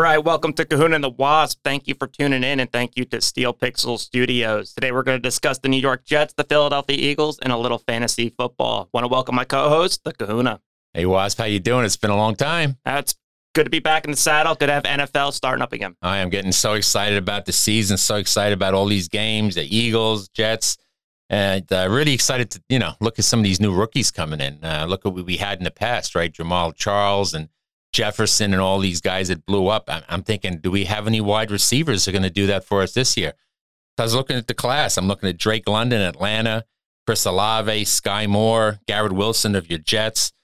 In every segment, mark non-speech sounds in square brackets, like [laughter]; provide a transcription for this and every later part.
right, welcome to Kahuna and the Wasp. Thank you for tuning in, and thank you to Steel Pixel Studios. Today, we're going to discuss the New York Jets, the Philadelphia Eagles, and a little fantasy football. Want to welcome my co-host, the Kahuna. Hey Wasp, how you doing? It's been a long time. That's good to be back in the saddle. Good to have NFL starting up again. I am getting so excited about the season. So excited about all these games, the Eagles, Jets, and uh, really excited to you know look at some of these new rookies coming in. Uh, look at what we had in the past, right? Jamal Charles and Jefferson and all these guys that blew up. I'm, I'm thinking, do we have any wide receivers that are going to do that for us this year? So I was looking at the class. I'm looking at Drake London, Atlanta, Chris Olave, Skyy Moore, Garrett Wilson of your Jets,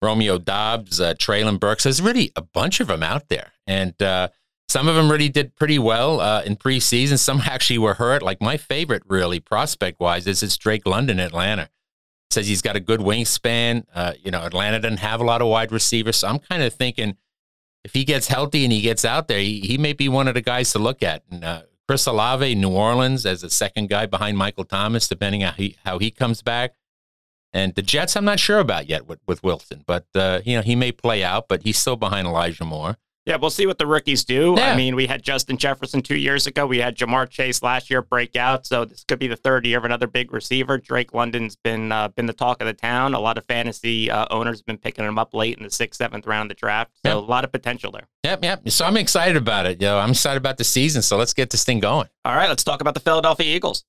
Romeo Doubs, uh, Treylon Burks. There's really a bunch of them out there. And uh, some of them really did pretty well uh, in preseason. Some [laughs] actually were hurt. Like my favorite, really, prospect wise, is this Drake London, Atlanta says he's got a good wingspan. Uh, you know, Atlanta doesn't have a lot of wide receivers. So I'm kind of thinking if he gets healthy and he gets out there, he, he may be one of the guys to look at. And uh, Chris Olave, New Orleans, as a second guy behind Michael Thomas, depending on how he, how he comes back. And the Jets, I'm not sure about yet with, with Wilson, but uh, you know he may play out, but he's still behind Elijah Moore. Yeah, we'll see what the rookies do. Yeah. I mean, we had Justin Jefferson two years ago. We had Ja'Marr Chase last year break out. So this could be the third year of another big receiver. Drake London's been uh, been the talk of the town. A lot of fantasy uh, owners have been picking him up late in the sixth, seventh round of the draft. So yep. a lot of potential there. Yep, yep. So I'm excited about it. Yo, I'm excited about the season. So let's get this thing going. All right, let's talk about the Philadelphia Eagles.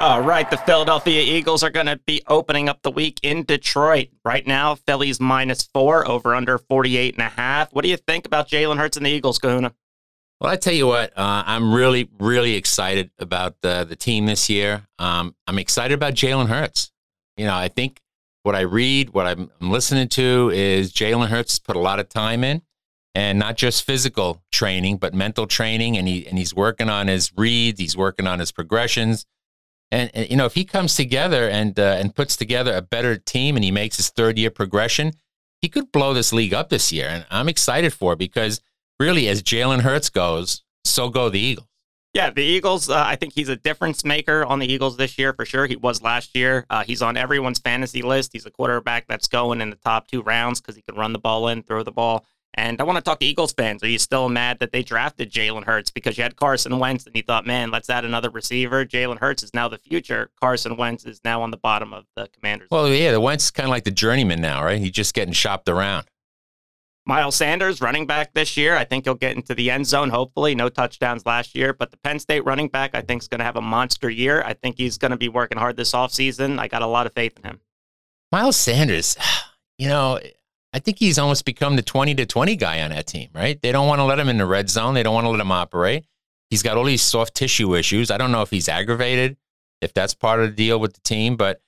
All right, the Philadelphia Eagles are going to be opening up the week in Detroit. Right now, Philly's minus four, over under 48 and a half. What do you think about Jalen Hurts and the Eagles, Kahuna? Well, I tell you what, uh, I'm really, really excited about the, the team this year. Um, I'm excited about Jalen Hurts. You know, I think what I read, what I'm, I'm listening to is Jalen Hurts put a lot of time in and not just physical training, but mental training. And, he, and he's working on his reads, he's working on his progressions. And, and, you know, if he comes together and uh, and puts together a better team and he makes his third year progression, he could blow this league up this year. And I'm excited for it because really, as Jalen Hurts goes, so go the Eagles. Yeah, the Eagles. Uh, I think he's a difference maker on the Eagles this year for sure. He was last year. Uh, he's on everyone's fantasy list. He's a quarterback that's going in the top two rounds because he can run the ball in, throw the ball. And I want to talk to Eagles fans. Are you still mad that they drafted Jalen Hurts because you had Carson Wentz and you thought, man, let's add another receiver? Jalen Hurts is now the future. Carson Wentz is now on the bottom of the Commanders. Well, yeah, the Wentz is kind of like the journeyman now, right? He's just getting shopped around. Miles Sanders, running back this year. I think he'll get into the end zone, hopefully. No touchdowns last year, but the Penn State running back, I think, is going to have a monster year. I think he's going to be working hard this offseason. I got a lot of faith in him. Miles Sanders, [sighs] you know, I think he's almost become the 20 to 20 guy on that team, right? They don't want to let him in the red zone. They don't want to let him operate. He's got all these soft tissue issues. I don't know if he's aggravated, if that's part of the deal with the team, but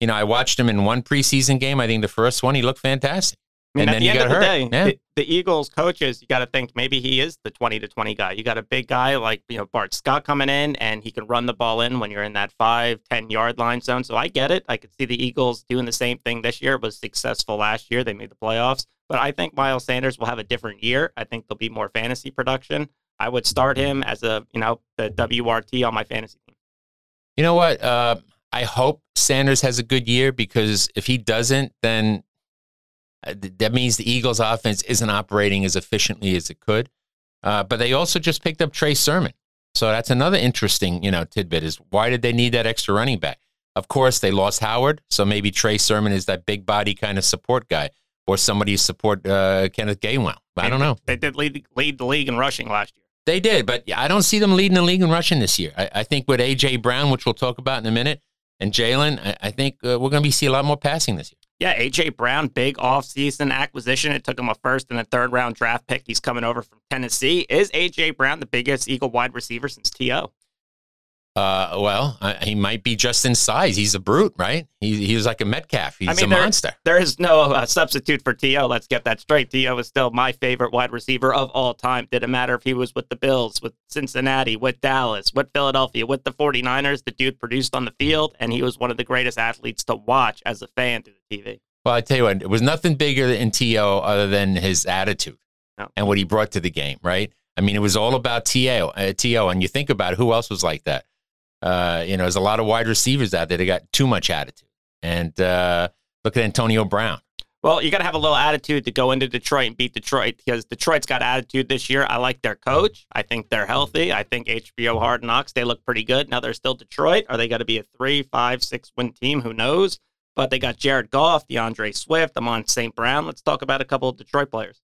you know, I watched him in one preseason game. I think the first one, he looked fantastic. I mean, and at the end of the hurt. day, yeah. the, the, Eagles coaches, you got to think maybe he is the 20 to 20 guy. You got a big guy like, you know, Boston Scott coming in and he can run the ball in when you're in that five, 10 yard line zone. So I get it. I could see the Eagles doing the same thing this year. It was successful last year. They made the playoffs. But I think Miles Sanders will have a different year. I think there'll be more fantasy production. I would start him as a, you know, the WRT on my fantasy team. You know what? Uh, I hope Sanders has a good year because if he doesn't, then that means the Eagles' offense isn't operating as efficiently as it could. Uh, but they also just picked up Trey Sermon. So that's another interesting, you know, tidbit is why did they need that extra running back? Of course, they lost Howard, so maybe Trey Sermon is that big body kind of support guy, or somebody to support uh, Kenneth Gainwell. I don't know. They did lead, lead the league in rushing last year. They did, but I don't see them leading the league in rushing this year. I, I think with AJ Brown, which we'll talk about in a minute, and Jalen, I, I, think uh, we're going to be see a lot more passing this year. Yeah, AJ Brown, big offseason acquisition. It took him a first and a third round draft pick. He's coming over from Tennessee. Is AJ Brown the biggest Eagle wide receiver since T.O.? Uh, well, uh, he might be just in size. He's a brute, right? He, he was like a Metcalf. He's I mean, a there, monster. There is no uh, substitute for T.O. Let's get that straight. T.O. is still my favorite wide receiver of all time. Didn't matter if he was with the Bills, with Cincinnati, with Dallas, with Philadelphia, with the 49ers. The dude produced on the field, and he was one of the greatest athletes to watch as a fan through the TV. Well, I tell you what, it was nothing bigger in T.O. other than his attitude no. and what he brought to the game, right? I mean, it was all about T.O. Uh, T.O. And you think about it, who else was like that? Uh, you know, there's a lot of wide receivers out there. They got too much attitude. And uh, look at Antonio Brown. Well, you got to have a little attitude to go into Detroit and beat Detroit because Detroit's got attitude this year. I like their coach. I think they're healthy. I think HBO Hard Knocks, they look pretty good. Now they're still Detroit. Are they going to be a three, five, six win team? Who knows? But they got Jared Goff, DeAndre Swift, Amon St. Brown. Let's talk about a couple of Detroit players.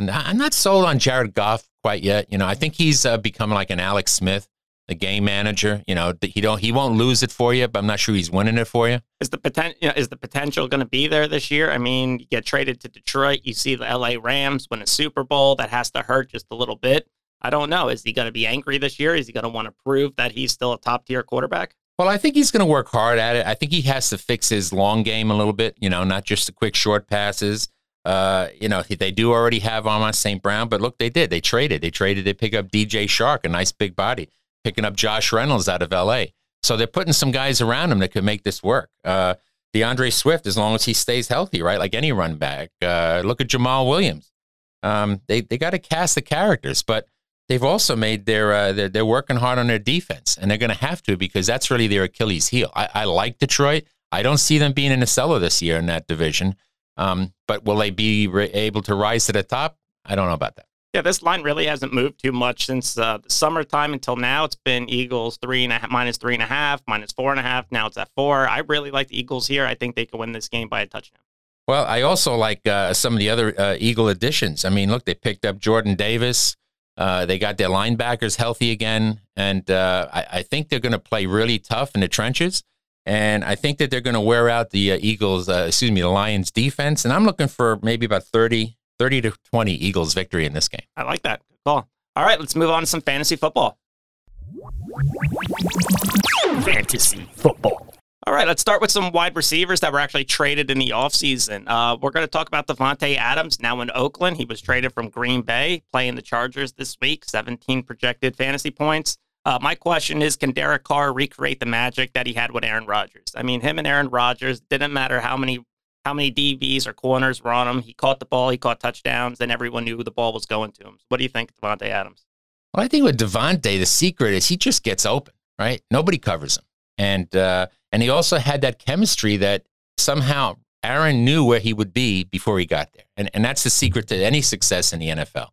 I'm not sold on Jared Goff quite yet. You know, I think he's uh, becoming like an Alex Smith the game manager. You know, he don't he won't lose it for you, but I'm not sure he's winning it for you. Is the potential you know, is the potential going to be there this year? I mean, you get traded to Detroit, you see the LA Rams win a Super Bowl, that has to hurt just a little bit. I don't know. Is he going to be angry this year? Is he going to want to prove that he's still a top tier quarterback? Well, I think he's going to work hard at it. I think he has to fix his long game a little bit. You know, not just the quick short passes. Uh, you know, they do already have Amon St. Brown, but look, they did. They traded. They traded. They pick up DJ Chark, a nice big body picking up Josh Reynolds out of LA. So they're putting some guys around him that could make this work. Uh, DeAndre Swift, as long as he stays healthy, right? Like any run back. Uh, look at Jamaal Williams. Um, they they got to cast the characters, but they've also made their, uh, they're, they're working hard on their defense, and they're going to have to because that's really their Achilles heel. I, I like Detroit. I don't see them being in the cellar this year in that division. Um, but will they be re- able to rise to the top? I don't know about that. Yeah, this line really hasn't moved too much since uh, the summertime until now. It's been Eagles three and a half, minus three and a half, minus four and a half. Now it's at four. I really like the Eagles here. I think they can win this game by a touchdown. Well, I also like uh, some of the other uh, Eagle additions. I mean, look, they picked up Jordan Davis. Uh, they got their linebackers healthy again, and uh, I, I, think they're going to play really tough in the trenches. And I think that they're going to wear out the uh, Eagles, excuse me, the Lions defense. And I'm looking for maybe about 30, 30 to 20 Eagles victory in this game. I like that. Good call. All right, let's move on to some fantasy football. Fantasy football. All right, let's start with some wide receivers that were actually traded in the offseason. Uh, we're going to talk about Davante Adams now in Oakland. He was traded from Green Bay, playing the Chargers this week, 17 projected fantasy points. Uh, my question is Can Derek Carr recreate the magic that he had with Aaron Rodgers? I mean, him and Aaron Rodgers didn't matter how many how many DBs or corners were on him. He caught the ball, he caught touchdowns, and everyone knew the ball was going to him. So what do you think, Davante Adams? Well, I think with Davante, the secret is he just gets open, right? Nobody covers him, and uh, and he also had that chemistry that somehow Aaron knew where he would be before he got there, and and that's the secret to any success in the NFL.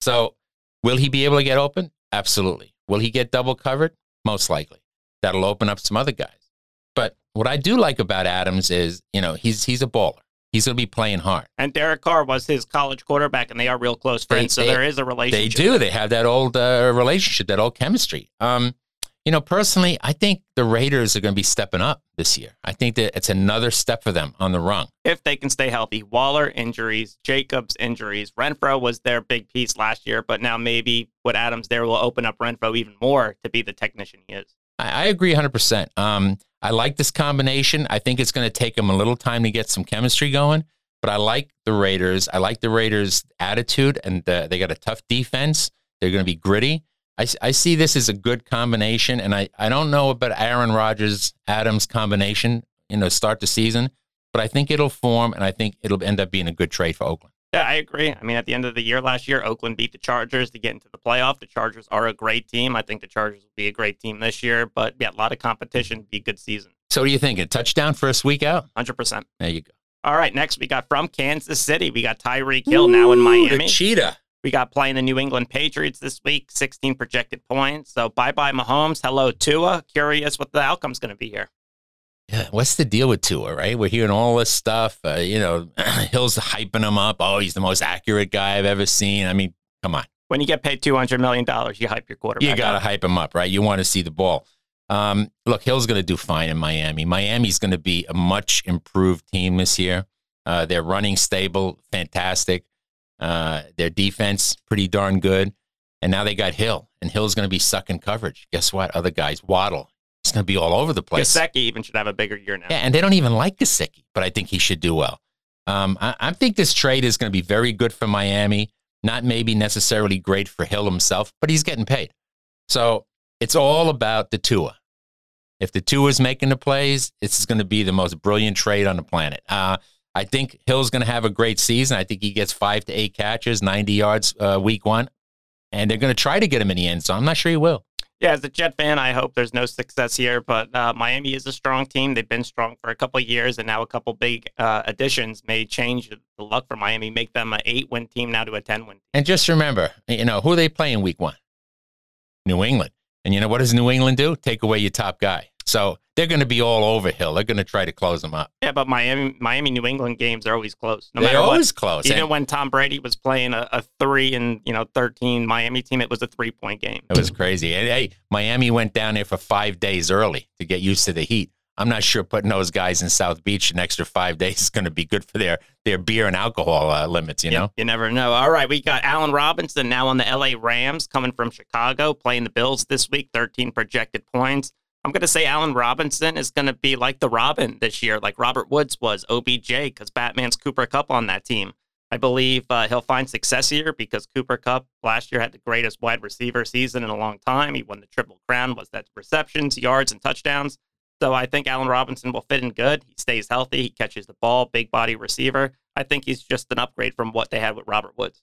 So, will he be able to get open? Absolutely. Will he get double covered? Most likely. That'll open up some other guys. But what I do like about Adams is, you know, he's he's a baller. He's going to be playing hard. And Derek Carr was his college quarterback, and they are real close friends. They, so they, there is a relationship. They do. They have that old uh, relationship, that old chemistry. Um, you know, personally, I think the Raiders are going to be stepping up this year. I think that it's another step for them on the rung. If they can stay healthy. Waller injuries, Jacobs injuries. Renfrow was their big piece last year, but now maybe with Adams there will open up Renfrow even more to be the technician he is. I, I agree 100%. Um, I like this combination. I think it's going to take them a little time to get some chemistry going, but I like the Raiders. I like the Raiders' attitude, and uh, they got a tough defense. They're going to be gritty. I, I see this as a good combination, and I, I don't know about Aaron Rodgers Adams combination, you know, start the season, but I think it'll form, and I think it'll end up being a good trade for Oakland. Yeah, I agree. I mean, at the end of the year last year, Oakland beat the Chargers to get into the playoff. The Chargers are a great team. I think the Chargers will be a great team this year, but yeah, a lot of competition, be a good season. So, what do you think? A touchdown first week out? 100%. There you go. All right, next we got from Kansas City. We got Tyreek Hill now in Miami. The cheetah. We got playing the New England Patriots this week, 16 projected points. So bye bye Mahomes. Hello Tua. Curious what the outcome's going to be here. Yeah, what's the deal with Tua, right? We're hearing all this stuff. Uh, you know, [clears throat] Hill's hyping him up. Oh, he's the most accurate guy I've ever seen. I mean, come on. When you get paid $200 million, you hype your quarterback. You got to hype him up, right? You want to see the ball. Um, look, Hill's going to do fine in Miami. Miami's going to be a much improved team this year. Uh, they're running stable, fantastic. Uh, their defense, pretty darn good. And now they got Hill, and Hill's going to be sucking coverage. Guess what? Other guys, Waddle, it's going to be all over the place. Gesicki even should have a bigger year now. Yeah, and they don't even like Gesicki, but I think he should do well. Um, I, I, think this trade is going to be very good for Miami. Not maybe necessarily great for Hill himself, but he's getting paid. So it's all about the Tua. If the Tua is making the plays, it's going to be the most brilliant trade on the planet. Uh, I think Hill's going to have a great season. I think he gets five to eight catches, 90 yards uh, week one, and they're going to try to get him in the end zone. I'm not sure he will. Yeah, as a Jet fan, I hope there's no success here. But uh, Miami is a strong team. They've been strong for a couple of years, and now a couple big uh, additions may change the luck for Miami, make them an eight-win team now to a ten-win. team. And just remember, you know who they play in Week One. New England. And you know what does New England do? Take away your top guy. So they're going to be all over Hill. They're going to try to close them up. Yeah, but Miami, Miami, New England games are always close. No they're matter always what. close. Even and when Tom Brady was playing a, a, three and you know thirteen Miami team, it was a three point game. It was crazy. And hey, Miami went down there for five days early to get used to the heat. I'm not sure putting those guys in South Beach an extra five days is going to be good for their their beer and alcohol uh, limits. You know, you never know. All right, we got Allen Robinson now on the L.A. Rams, coming from Chicago, playing the Bills this week. 13 projected points. I'm going to say Allen Robinson is going to be like the Robin this year, like Robert Woods was OBJ, because Batman's Cooper Kupp on that team. I believe uh, he'll find success here because Cooper Kupp last year had the greatest wide receiver season in a long time. He won the Triple Crown, was that receptions, yards, and touchdowns. So I think Allen Robinson will fit in good. He stays healthy. He catches the ball, big body receiver. I think he's just an upgrade from what they had with Robert Woods.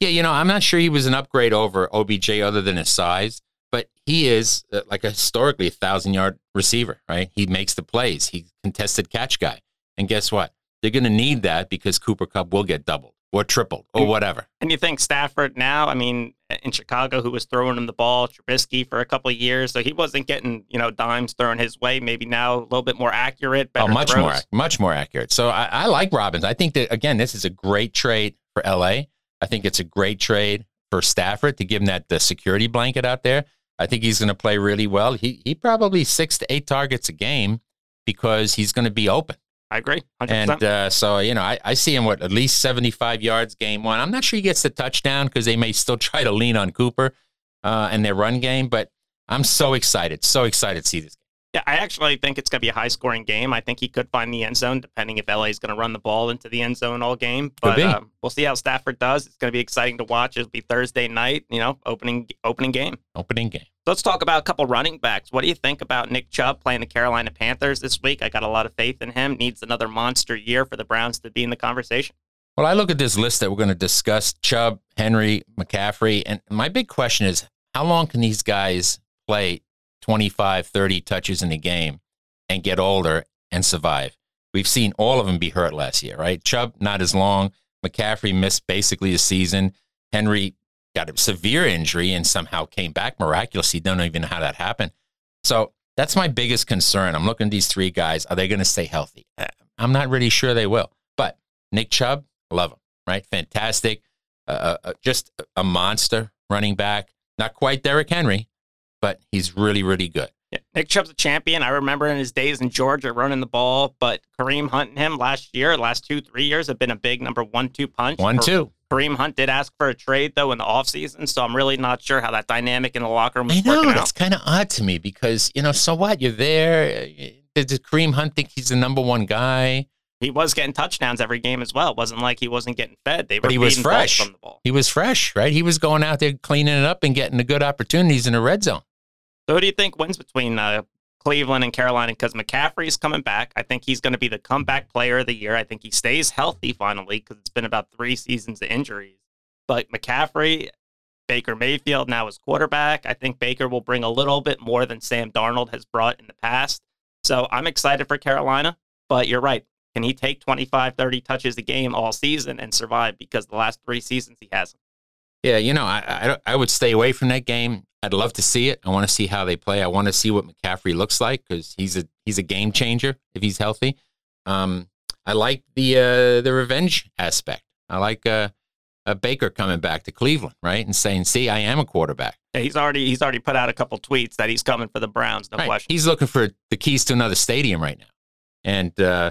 Yeah, you know, I'm not sure he was an upgrade over OBJ other than his size but he is uh, like a historically a thousand yard receiver, right? He makes the plays. He contested catch guy. And guess what? They're going to need that because Cooper Kupp will get doubled or tripled or whatever. And you think Stafford now, I mean, in Chicago, who was throwing him the ball, Trubisky for a couple of years, so he wasn't getting, you know, dimes thrown his way. Maybe now a little bit more accurate. oh, much throws. more, much more accurate. So I, I like Robbins. I think that, again, this is a great trade for LA. I think it's a great trade for Stafford to give him that the security blanket out there. I think he's going to play really well. He he probably six to eight targets a game because he's going to be open. I agree. 100%. And uh, so you know, I, I see him what at least seventy five yards game one. I'm not sure he gets the touchdown because they may still [laughs] try to lean on Cooper uh, and their run game. But I'm so excited, so excited to see this. Yeah, I actually think it's going to be a high scoring game. I think he could find the end zone, depending if LA is going to run the ball into the end zone all game. But uh, we'll see how Stafford does. It's going to be exciting to watch. It'll be Thursday night, you know, opening opening game. Opening game. Let's talk about a couple running backs. What do you think about Nick Chubb playing the Carolina Panthers this week? I got a lot of faith in him. Needs another monster year for the Browns to be in the conversation. Well, I look at this list that we're going to discuss Chubb, Henry, McCaffrey, and my big question is how long can these guys play 25, 30 touches in a game? and get older and survive. We've seen all of them be hurt last year, right? Chubb, not as long. McCaffrey missed basically a season. Henry got a severe injury and somehow came back miraculously. Don't even know how that happened. So that's my biggest concern. I'm looking at these three guys. Are they going to stay healthy? Uh, I'm not really sure they will. But Nick Chubb, love him, right? Fantastic. Uh, uh, uh just a monster running back. Not quite Derrick Henry, but he's really, really good. Yeah. Nick Chubb's a champion. I remember in his days in Georgia running the ball, but Kareem Hunt and him last year, last two, three years have been a big number one, two punch. One, two. Kareem Hunt did ask for a trade though in the offseason, so I'm really not sure how that dynamic in the locker room is I know. It's kind of odd to me because, you know, so what? You're there. Uh, did Kareem Hunt think he's the number one guy? He was getting touchdowns every game as well. It wasn't like he wasn't getting fed. They were but he was fresh. From the ball. He was fresh, right? He was going out there cleaning it up and getting the good opportunities in the red zone. So, who do you think wins between uh, Cleveland and Carolina because McCaffrey's coming back. I think he's going to be the comeback player of the year. I think he stays healthy finally because it's been about three seasons of injuries. But McCaffrey, Baker Mayfield now is quarterback. I think Baker will bring a little bit more than Sam Darnold has brought in the past. So I'm excited for Carolina, but you're right. Can he take 25, 30 touches a game all season and survive? Because the last three seasons he hasn't. Yeah, you know, I, I, I would stay away from that game. I'd love to see it. I want to see how they play. I want to see what McCaffrey looks like because he's a he's a game changer if he's healthy. Um, I like the uh, the revenge aspect. I like uh, a Baker coming back to Cleveland, right, and saying, "See, I am a quarterback." Yeah, he's already he's already put out a couple tweets that he's coming for the Browns. No right. question. He's looking for the keys to another stadium right now, and uh,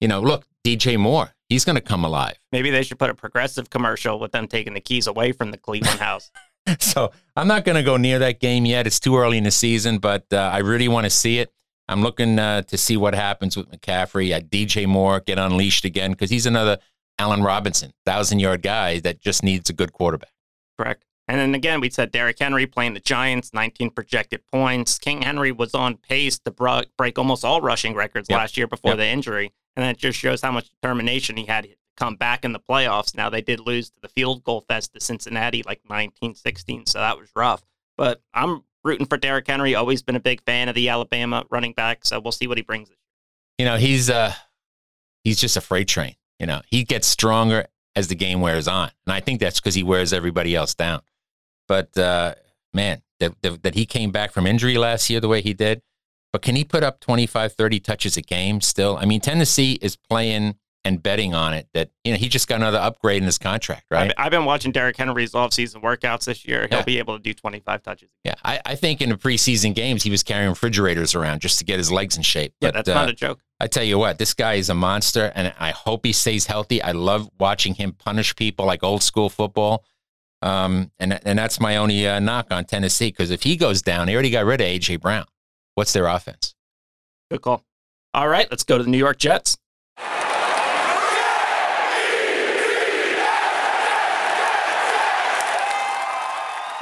you know, look, DJ Moore, he's going to come alive. Maybe they should put a progressive commercial with them taking the keys away from the Cleveland house. [laughs] [laughs] so I'm not going to go near that game yet. It's too early in the season, but uh, I really want to see it. I'm looking uh, to see what happens with McCaffrey. at DJ Moore get unleashed again because he's another Allen Robinson, thousand yard guy that just needs a good quarterback. Correct. And then again, we said Derrick Henry playing the Giants, 19 projected points. King Henry was on pace to break almost all rushing records yep. last year before yep. the injury. And that just shows how much determination he had come back in the playoffs. Now they did lose to the field goal fest to Cincinnati like 1916, so that was rough. But I'm rooting for Derrick Henry. Always been a big fan of the Alabama running back. So we'll see what he brings. You know, he's uh he's just a freight train. You know, he gets stronger as the game wears on, and I think that's because he wears everybody else down. But uh, man, that, that, that he came back from injury last year the way he did. But can he put up 25, 30 touches a game still? I mean, Tennessee is playing and betting on it that you know he just got another upgrade in his contract, right? I've been watching Derrick Henry's offseason workouts this year. He'll yeah. be able to do 25 touches. Yeah, I, I, think in the preseason games he was carrying refrigerators around just to get his legs in shape. But, yeah, that's uh, not a joke. I tell you what, this guy is a monster, and I hope he stays healthy. I love watching him punish people like old school football. Um, and and that's my only uh, knock on Tennessee because if he goes down, he already got rid of AJ Brown. What's their offense? Good call. All right, let's go to the New York Jets.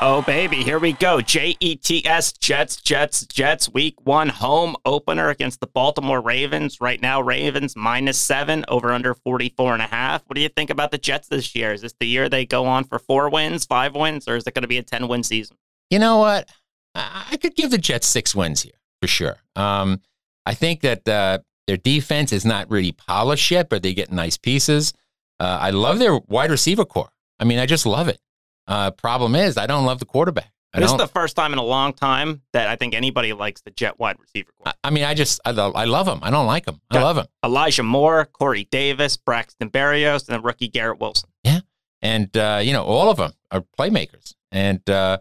Oh, baby, here we go. J E T S, Jets, Jets, Jets, week one home opener against the Baltimore Ravens. Right now, Ravens minus seven, over under 44 and a half. What do you think about the Jets this year? Is this the year they go on for four wins, five wins, or is it going to be a 10 win season? You know what? I could give the Jets six wins here for sure. Um, I think that uh, their defense is not really polished yet, but they get nice pieces. Uh, I love their wide receiver core. I mean, I just love it. Uh, problem is, I don't love the quarterback. I this is the first time in a long time that I think anybody likes the Jet wide receiver. I, I, mean, I just I love, I love him. I don't like him. I love him. Elijah Moore, Corey Davis, Braxton Berrios, and then rookie Garrett Wilson. Yeah, and uh, you know all of them are playmakers. And uh,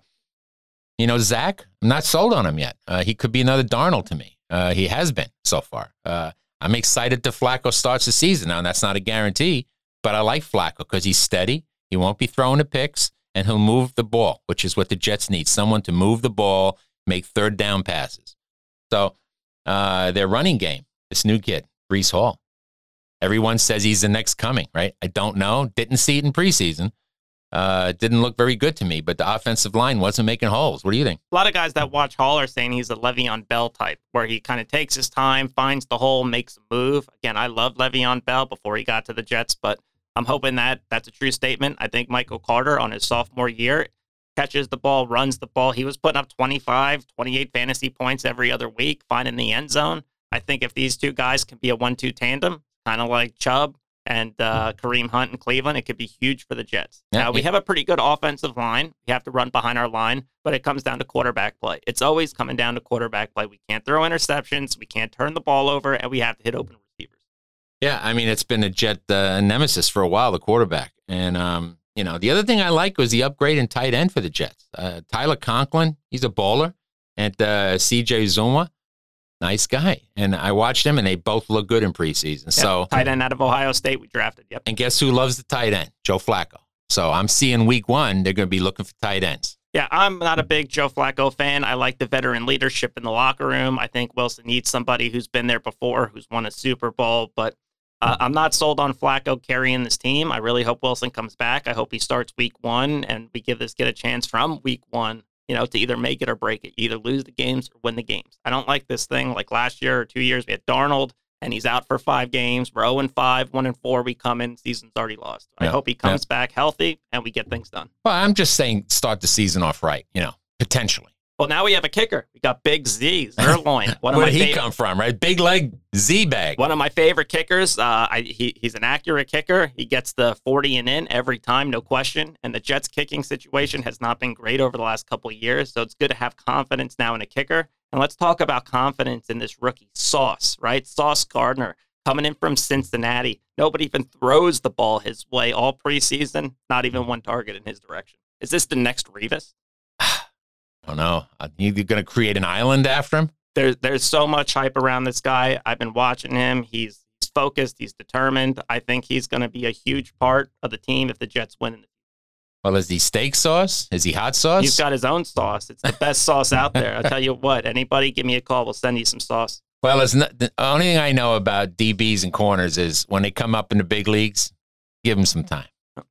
you know Zach, I'm not sold on him yet. Uh, he could be another Darnold to me. Uh, he has been so far. Uh, I'm excited that Flacco starts the season. Now that's not a guarantee, but I like Flacco because he's steady. He won't be throwing the picks and he'll move the ball, which is what the Jets need someone to move the ball, make third down passes. So uh, their running game, this new kid, Breece Hall. Everyone says he's the next coming, right? I don't know. Didn't see it in preseason. Uh, didn't look very good to me, but the offensive line wasn't making holes. What do you think? A lot of guys that watch Hall are saying he's a Le'Veon Bell type, where he kind of takes his time, finds the hole, makes a move. Again, I love Le'Veon Bell before he got to the Jets, but I'm hoping that that's a true statement. I think Michael Carter on his sophomore year catches the ball, runs the ball. He was putting up 25, 28 fantasy points every other week, finding the end zone. I think if these two guys can be a one two tandem, kind of like Chubb and uh, Kareem Hunt in Cleveland, it could be huge for the Jets. Yeah, now, we have a pretty good offensive line. We have to run behind our line, but it comes down to quarterback play. It's always coming down to quarterback play. We can't throw interceptions, we can't turn the ball over, and we have to hit open yeah, I mean it's been a Jet uh, nemesis for a while, the quarterback. And um, you know, the other thing I like was the upgrade in tight end for the Jets. Uh, Tyler Conklin, he's a baller, and uh, C.J. Uzomah, nice guy. And I watched them, and they both look good in preseason. Yep. So tight end out of Ohio State, we drafted. Yep. And guess who loves the tight end? Joe Flacco. So I'm seeing week one, they're going to be looking for tight ends. Yeah, I'm not a big Joe Flacco fan. I like the veteran leadership in the locker room. I think Wilson needs somebody who's been there before, who's won a Super Bowl. But uh, I'm not sold on Flacco carrying this team. I really hope Wilson comes back. I hope he starts week one and we give this kid a chance from week one, you know, to either make it or break it, either lose the games or win the games. I don't like this thing like last year or two years. We had Darnold and he's out for five games. We're 0 and 5, 1 and 4. We come in, season's already lost. I hope he comes yeah. back healthy and we get things done. Well, I'm just saying start the season off right, you know, potentially. Well, now we have a kicker. We got Big Z Zuerlein. One [laughs] Where did he come from? Right, big leg Z bag. One of my favorite kickers. Uh, I, he, he's an accurate kicker. He gets the forty and in every time, no question. And the Jets' kicking situation has not been great over the last couple of years, so it's good to have confidence now in a kicker. And let's talk about confidence in this rookie Sauce. Right, Sauce Gardner coming in from Cincinnati. Nobody even throws the ball his way all preseason. Not even one target in his direction. Is this the next Revis? Don't know. Uh, you going to create an island after him? There's there's so much hype around this guy. I've been watching him. He's, he's focused. He's determined. I think he's going to be a huge part of the team if the Jets win. Well, is he steak sauce? Is he hot sauce? He's got his own sauce. It's the best sauce out there. I'll tell you [laughs] what. Anybody, give me a call. We'll send you some sauce. Well, it's not, the only thing I know about DBs and corners is when they come up in the big leagues, give them some time.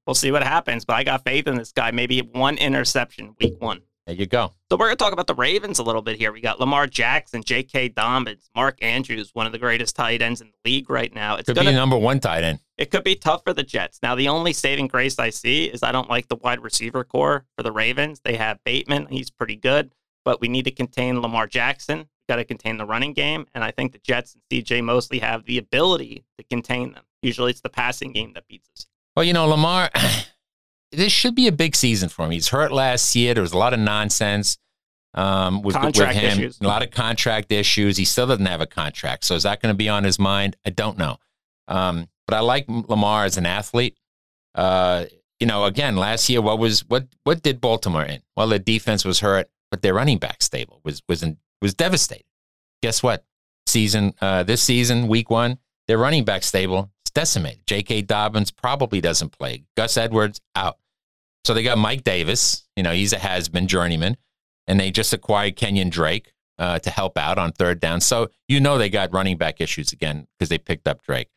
We'll see what happens, but I got faith in this guy. Maybe one interception week one. There you go. So we're going to talk about the Ravens a little bit here. We got Lamar Jackson, J.K. Dobbins, Mark Andrews, one of the greatest tight ends in the league right now. It's could gonna, be number one tight end. It could be tough for the Jets. Now, the only saving grace I see is I don't like the wide receiver core for the Ravens. They have Bateman. He's pretty good. but we need to contain Lamar Jackson. We got to contain the running game, and I think the Jets and CJ Mosley have the ability to contain them. Usually, it's the passing game that beats us. Well, you know, Lamar, [clears throat] this should be a big season for him. He's hurt last year. There was a lot of nonsense um, with, with him. Issues. A lot of contract issues. He still doesn't have a contract. So is that going to be on his mind? I don't know. Um, but I like Lamar as an athlete. Uh, you know, again, last year, what was what what did Baltimore in? Well, the defense was hurt, but their running back stable was was in, was devastated. Guess what? Season uh, this season, week one, their running back stable is decimated. J.K. Dobbins probably doesn't play. Gus Edwards out. So they got Mike Davis. You know, he's a has been journeyman and they just acquired Kenyon Drake uh, to help out on third down. So you know they got running back issues again because they picked up Drake.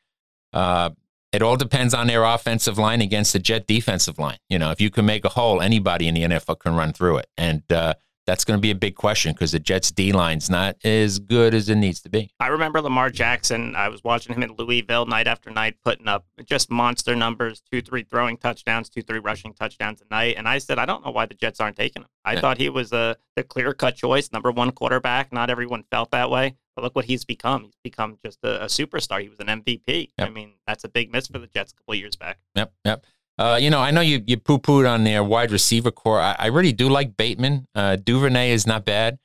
Uh, it all depends on their offensive line against the Jet defensive line. You know, if you can make a hole, anybody in the NFL can run through it. And uh, that's going to be a big question because the Jets D line's not as good as it needs to be. I remember Lamar Jackson. I was watching him in Louisville night after night, putting up just monster numbers two, three throwing touchdowns, two, three rushing touchdowns a night. And I said, I don't know why the Jets aren't taking him. I yeah. thought he was a, the clear cut choice, number one quarterback. Not everyone felt that way. But look what he's become. He's become just a, a superstar. He was an MVP. Yep. I mean, that's a big miss for the Jets a couple years back. Yep, yep. Uh, you know, I know you you poo pooed on their wide receiver core. I, I really do like Bateman. Uh, Duvernay is not bad,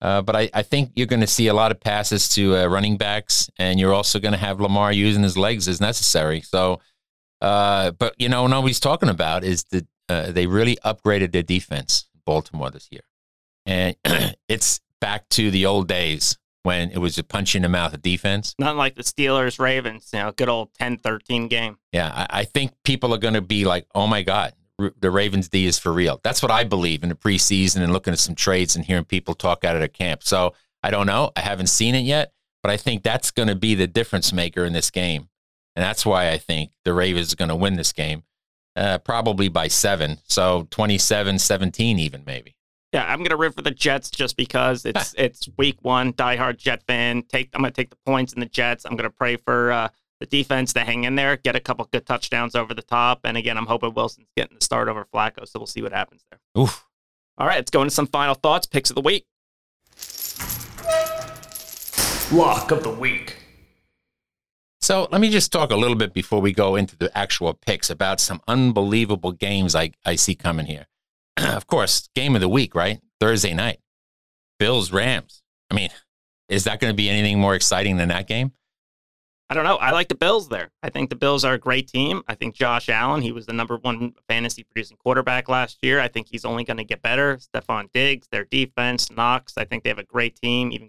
uh, but I, I think you're going to see a lot of passes to uh, running backs, and you're also going to have Lamar using his legs as necessary. So, uh, but you know, nobody's talking about is that uh, they really upgraded their defense, Baltimore this year, and [clears throat] it's back to the old days when it was a punch in the mouth of defense. Not like the Steelers Ravens, you know, good old 10 13 game. Yeah, I, I think people are going to be like, oh my God, the Ravens D is for real. That's what I believe in the preseason and looking at some trades and hearing people talk out of the camp. So I don't know. I haven't seen it yet, but I think that's going to be the difference maker in this game. And that's why I think the Ravens are going to win this game, uh, probably by seven. So 27 17, even maybe. Yeah, I'm gonna root for the Jets just because [laughs] it's it's week one. Diehard Jet fan. Take I'm gonna take the points in the Jets. I'm gonna pray for uh, the defense to hang in there, get a couple good touchdowns over the top. And again, I'm hoping Wilson's getting the start over Flacco, so we'll see what happens there. Oof. All right, let's go into some final thoughts. Picks of the week. Lock of the week. So let me just talk a little bit before we go into the actual picks about some unbelievable games I, I see coming here. [clears throat] of course, game of the week, right? Thursday night. Bills Rams. I mean, is that going to be anything more exciting than that game? I don't know. I like the Bills there. I think the Bills are a great team. I think Josh Allen, he was the number one fantasy producing quarterback last year. I think he's only going to get better. Stefon Diggs, their defense, Knox. I think they have a great team. Even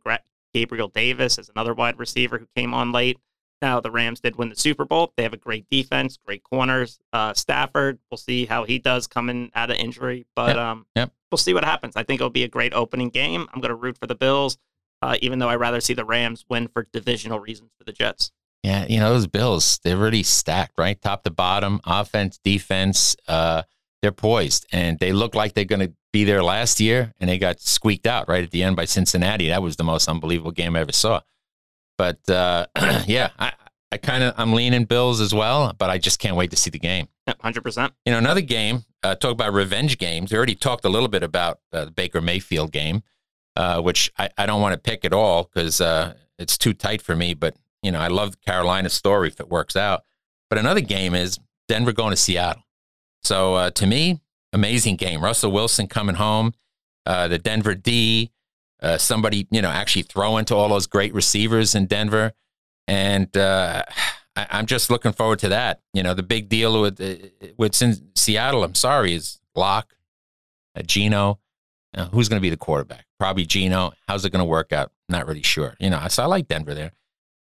Gabriel Davis is another wide receiver who came on late. Now the Rams did win the Super Bowl. They have a great defense, great corners. Uh, Stafford, we'll see how he does coming out of injury, but yep. um, yep. we'll see what happens. I think it'll be a great opening game. I'm going to root for the Bills, uh, even though I'd rather see the Rams win for divisional reasons for the Jets. Yeah, you know those Bills, they're really stacked, right, top to bottom, offense, defense. Uh, they're poised, and they look like they're going to be there last year, and they got squeaked out right at the end by Cincinnati. That was the most unbelievable game I ever saw. But uh, [clears throat] yeah, I, I kind of I'm leaning Bills as well, but I just can't wait to see the game. Hundred percent. You know, another game. Uh, talk about revenge games. We already talked a little bit about uh, the Baker Mayfield game, uh, which I, I don't want to pick at all because uh, it's too tight for me. But you know, I love Carolina's story if it works out. But another game is Denver going to Seattle. So uh, to me, amazing game. Russell Wilson coming home. Uh, the Denver D uh, somebody, you know, actually throw into all those great receivers in Denver. And uh, I, am just looking forward to that. You know, the big deal with uh, with Seattle, I'm sorry, is Lock, uh, Geno. Uh, who's going to be the quarterback? Probably Geno. How's it going to work out? Not really sure. You know, so I like Denver there.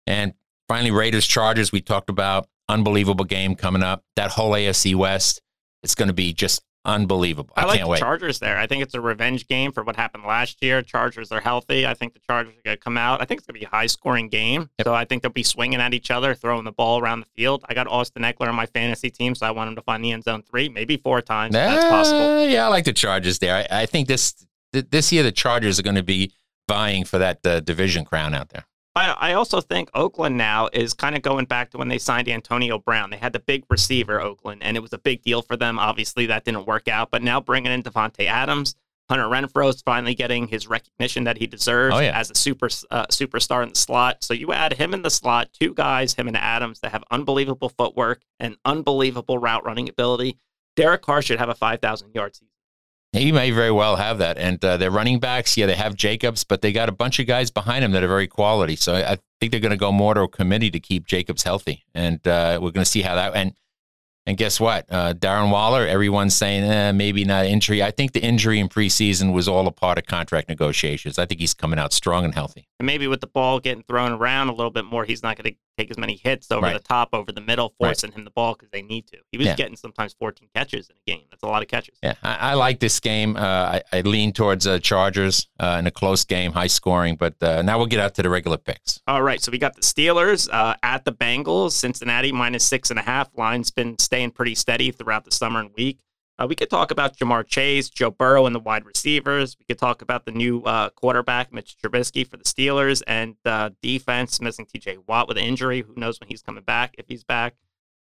And finally, Raiders Chargers. We talked about unbelievable game coming up. That whole AFC West. It's going to be just unbelievable. I, I like can't the wait. Chargers there. I think it's a revenge game for what happened last year. Chargers are healthy. I think the Chargers are going to come out. I think it's going to be a high scoring game. Yep. So I think they'll be swinging at each other, throwing the ball around the field. I got Austin Ekeler on my fantasy team, so I want him to find the end zone three, maybe four times. Uh, that's possible. Yeah, I like the Chargers there. I, I think this this year the Chargers are going to be vying for that uh, division crown out there. I, I also think Oakland now is kind of going back to when they signed Antonio Brown. They had the big receiver, Oakland, and it was a big deal for them. Obviously, that didn't work out. But now bringing in Davante Adams, Hunter Renfrow's finally getting his recognition that he deserves Oh, yeah. as a super uh, superstar in the slot. So you add him in the slot, two guys, him and Adams, that have unbelievable footwork and unbelievable route running ability. Derek Carr should have a 5,000 yard season. He may very well have that. And uh, their running backs, yeah, they have Jacobs, but they got a bunch of guys behind him that are very quality. So I, think they're going to go more to a committee to keep Jacobs healthy. And uh, we're going to see how that. And and guess what? Uh, Darren Waller, everyone's saying eh, maybe not injury. I think the injury in preseason was all a part of contract negotiations. I think he's coming out strong and healthy. And maybe with the ball getting thrown around a little bit more, he's not going to take as many hits over Right. the top, over the middle, Right. forcing him the ball because they need to. He was Yeah. getting sometimes 14 catches in a game. That's a lot of catches. Yeah, I, I like this game. Uh, I, I lean towards uh, Chargers uh, in a close game, high scoring. But uh, now we'll get out to the regular picks. All right, so we got the Steelers uh, at the Bengals. Cincinnati minus six and a half. Line's been staying pretty steady throughout the summer and week. Uh, we could talk about Ja'Marr Chase, Joe Burrow, and the wide receivers. We could talk about the new uh, quarterback, Mitch Trubisky, for the Steelers, and uh, defense missing T.J. Watt with an injury. Who knows when he's coming back? If he's back,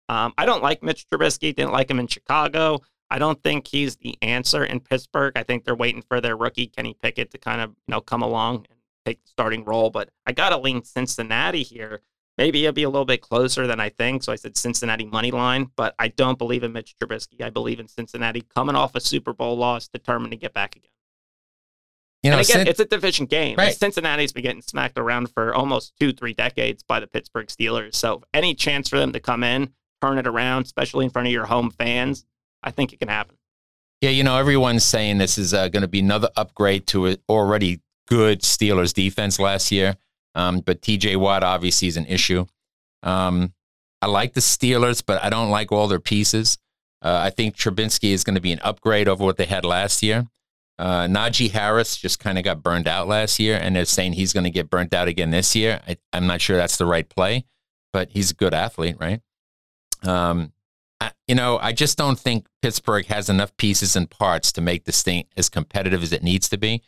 um, I don't like Mitch Trubisky. Didn't like him in Chicago. I don't think he's the answer in Pittsburgh. I think they're waiting for their rookie Kenny Pickett to kind of you know come along and take the starting role. But I gotta lean Cincinnati here. Maybe it'll be a little bit closer than I think. So I said Cincinnati money line, but I don't believe in Mitch Trubisky. I believe in Cincinnati coming off a Super Bowl loss, determined to get back again. You know, and again, Cin- it's a division game. Right. Cincinnati's been getting smacked around for almost two, three decades by the Pittsburgh Steelers. So any chance for them to come in, turn it around, especially in front of your home fans, I think it can happen. yeah, you know, everyone's saying this is uh, going to be another upgrade to an already good Steelers defense last year. Um, but TJ Watt obviously is an issue. Um, I like the Steelers, but I don't like all their pieces. Uh, I think Trubisky is going to be an upgrade over what they had last year. Uh, Najee Harris just kind of got burned out last year, and they're saying he's going to get burnt out again this year. I, I'm not sure that's the right play, but he's a good athlete, right? Um, I, you know, I just don't think Pittsburgh has enough pieces and parts to make this thing as competitive as it needs to be.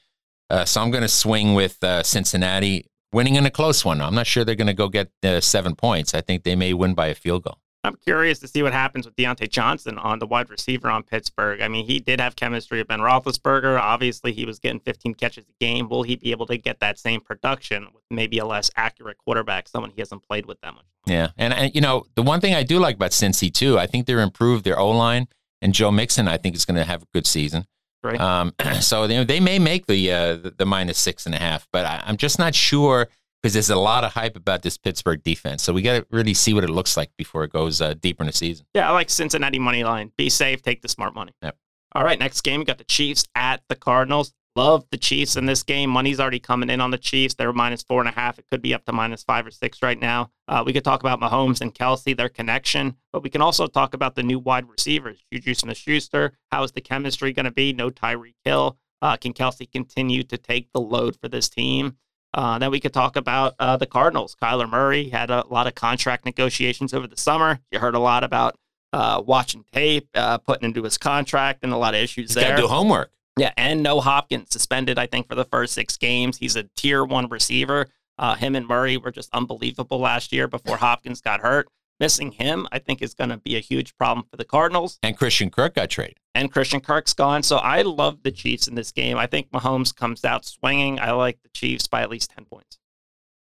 Uh, so I'm going to swing with uh, Cincinnati winning in a close one. I'm not sure they're going to go get uh, seven points. I think they may win by a field goal. I'm curious to see what happens with Diontae Johnson on the wide receiver on Pittsburgh. I mean, he did have chemistry with Ben Roethlisberger. Obviously, he was getting 15 catches a game. Will he be able to get that same production with maybe a less accurate quarterback, someone he hasn't played with that much? Yeah, and, and you know the one thing I do like about Cincy too, I think they're improved their O line, and Joe Mixon I think is going to have a good season. Right. Um, [clears throat] so they, they may make the, uh, the minus six and a half, but I, I'm just not sure because there's a lot of hype about this Pittsburgh defense. So we got to really see what it looks like before it goes uh, deeper in the season. Yeah, I like Cincinnati money line. Be safe, take the smart money. Yep. All right, next game we got the Chiefs at the Cardinals. Love the Chiefs in this game. Money's already coming in on the Chiefs. They're minus four and a half. It could be up to minus five or six right now. Uh, we could talk about Mahomes and Kelce, their connection, but we can also talk about the new wide receivers, Juju Smith-Schuster. How is the chemistry going to be? No Tyreek Hill. Uh, can Kelce continue to take the load for this team? Uh, then we could talk about uh, the Cardinals. Kyler Murray had a lot of contract negotiations over the summer. You heard a lot about uh, watching tape, uh, putting into his contract, and a lot of issues He's got there. to do homework. Yeah, and no Hopkins suspended, I think, for the first six games. He's a tier one receiver. Uh, him and Murray were just unbelievable last year before [laughs] Hopkins got hurt. Missing him, I think, is going to be a huge problem for the Cardinals. And Christian Kirk got traded. And Christian Kirk's gone. So I love the Chiefs in this game. I think Mahomes comes out swinging. I like the Chiefs by at least 10 points.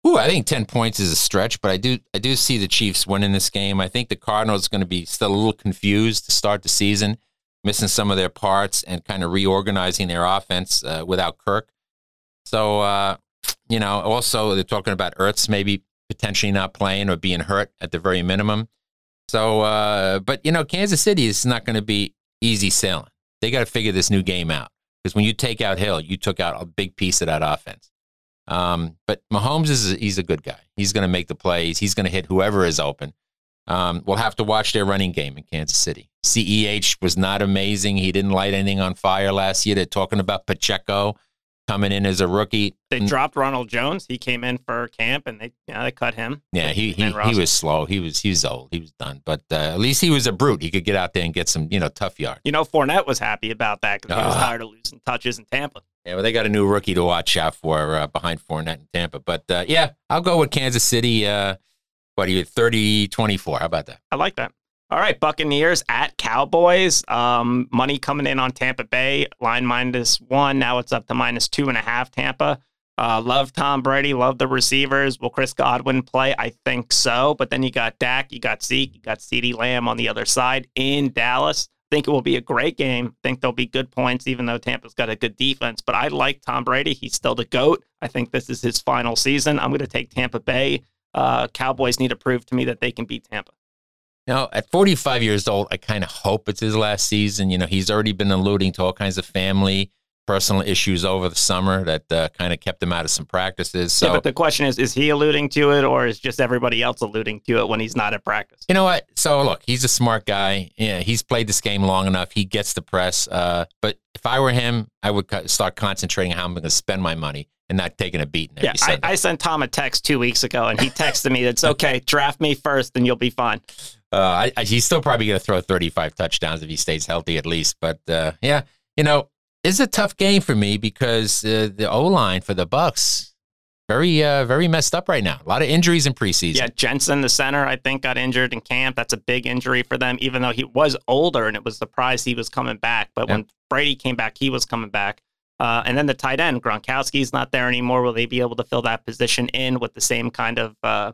Ooh, I think ten points is a stretch, but I do I do see the Chiefs winning this game. I think the Cardinals are going to be still a little confused to start the season, missing some of their parts and kind of reorganizing their offense uh, without Kirk. So uh, you know, also they're talking about Ertz maybe potentially not playing or being hurt at the very minimum. So, uh, but you know, Kansas City is not going to be easy sailing. They got to figure this new game out because when you take out Hill, you took out a big piece of that offense. Um, but Mahomes is he's a good guy. He's going to make the plays. He's going to hit whoever is open. Um, we'll have to watch their running game in Kansas City. Ceh was not amazing. He didn't light anything on fire last year. They're talking about Pacheco coming in as a rookie. They dropped Ronald Jones. He came in for camp and they, you know, they cut him. Yeah, he he, he was slow. He was he was old. He was done. But uh, at least he was a brute. He could get out there and get some you know tough yards. You know, Fournette was happy about that because he was Ah. tired of losing touches in Tampa. Yeah, well, they got a new rookie to watch out for uh, behind Fournette in Tampa. But uh, yeah, I'll go with Kansas City. What are you, 30 24? How about that? I like that. All right, Buccaneers at Cowboys. Um, money coming in on Tampa Bay. Line minus one. Now it's up to minus two and a half. Tampa. Uh, love Tom Brady. Love the receivers. Will Chris Godwin play? I think so. But then you got Dak. You got Zeke. You got CeeDee Lamb on the other side in Dallas. Think it will be a great game. Think there'll be good points, even though Tampa's got a good defense. But I like Tom Brady. He's still the GOAT. I think this is his final season. I'm going to take Tampa Bay. Uh, Cowboys need to prove to me that they can beat Tampa. Now, at 45 years old, I kind of hope it's his last season. You know, he's already been alluding to all kinds of family, personal issues over the summer that uh, kind of kept him out of some practices. So, yeah, but the question is, is he alluding to it or is just everybody else alluding to it when he's not at practice? You know what? So, look, he's a smart guy. Yeah, he's played this game long enough. He gets the press. Uh, but if I were him, I would start concentrating how I'm going to spend my money and not taking a beating. Yeah, I, I, sent Tom a text two weeks ago, and he texted me, "It's okay, [laughs] draft me first, and you'll be fine." Uh, I, I, he's still probably going to throw 35 touchdowns if he stays healthy, at least. But uh, yeah, you know, it's a tough game for me because uh, the O line for the Bucs very uh, very messed up right now. A lot of injuries in preseason. Yeah, Jensen, the center, I think got injured in camp. That's a big injury for them, even though he was older and it was surprised he was coming back. But when Brady came back, he was coming back. Uh, and then the tight end, Gronkowski's not there anymore. Will they be able to fill that position in with the same kind of uh,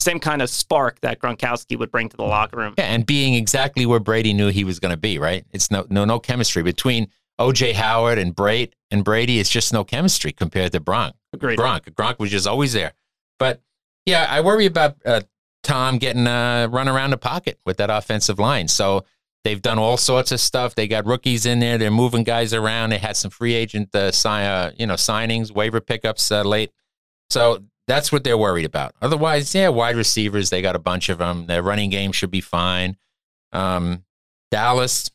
same kind of spark that Gronkowski would bring to the locker room? Yeah, and being exactly where Brady knew he was going to be. Right? It's no no no chemistry between OJ Howard and Brady and Brady. It's just no chemistry compared to Gronk. Agreed. Gronk Gronk was just always there. But yeah, I worry about uh, Tom getting uh, run around the pocket with that offensive line. So They've done all sorts of stuff. They got rookies in there. They're moving guys around. They had some free agent, uh, sign, uh, you know, signings, waiver pickups uh, late. So that's what they're worried about. Otherwise, yeah, wide receivers. They got a bunch of them. Their running game should be fine. Um, Dallas,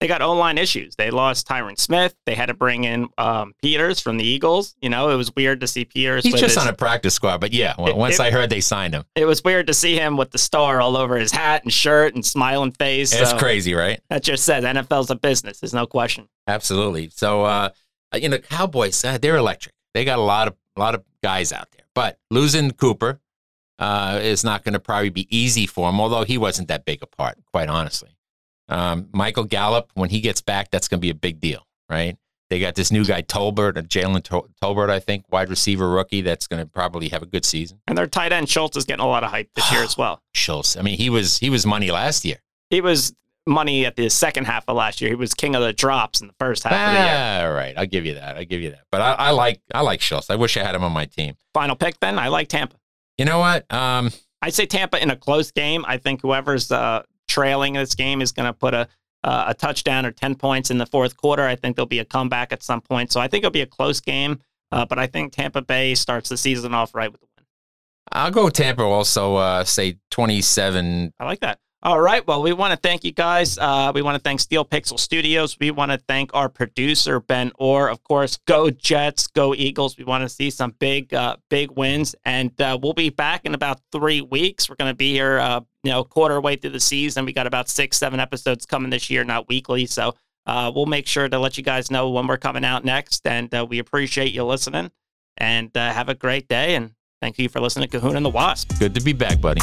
they got O line issues. They lost Tyron Smith. They had to bring in um, Peters from the Eagles. You know, it was weird to see Peters. He's just his, on a practice squad, but yeah, it, once it, I heard they signed him, it was weird to see him with the star all over his hat and shirt and smiling face. It's so crazy, right? That just says NFL's a business. There's no question. Absolutely. So, uh, you know, Cowboys, uh, they're electric. They got a lot of a lot of guys out there, but losing Cooper uh, is not going to probably be easy for him. Although he wasn't that big a part, quite honestly. Um, Michael Gallup, when he gets back, that's going to be a big deal, right? They got this new guy, Tolbert, Jalen Tolbert, I think, wide receiver rookie, that's going to probably have a good season. And their tight end Schultz is getting a lot of hype this year as [sighs] well. Schultz, I mean, he was he was money last year. He was money at the second half of last year. He was king of the drops in the first half ah, of the year. All right, I'll give you that. I'll give you that. But I, I like I like Schultz. I wish I had him on my team. Final pick, then. I like Tampa. You know what? Um, I say Tampa in a close game. I think whoever's uh, trailing this game is going to put a uh, a touchdown or 10 points in the fourth quarter. I think there'll be a comeback at some point. So I think it'll be a close game, uh, but I think Tampa Bay starts the season off right with the win. I'll go Tampa also, uh, say 27. I like that. All right. Well, we want to thank you guys. Uh, we want to thank Steel Pixel Studios. We want to thank our producer, Ben Orr. Of course, go Jets, go Eagles. We want to see some big, uh, big wins. And uh, we'll be back in about three weeks. We're going to be here, uh, you know, quarter way through the season. We got about six, seven episodes coming this year, not weekly. So uh, we'll make sure to let you guys know when we're coming out next. And uh, we appreciate you listening. And have a great day. And thank you for listening to Kahuna and the Wasp. Good to be back, buddy.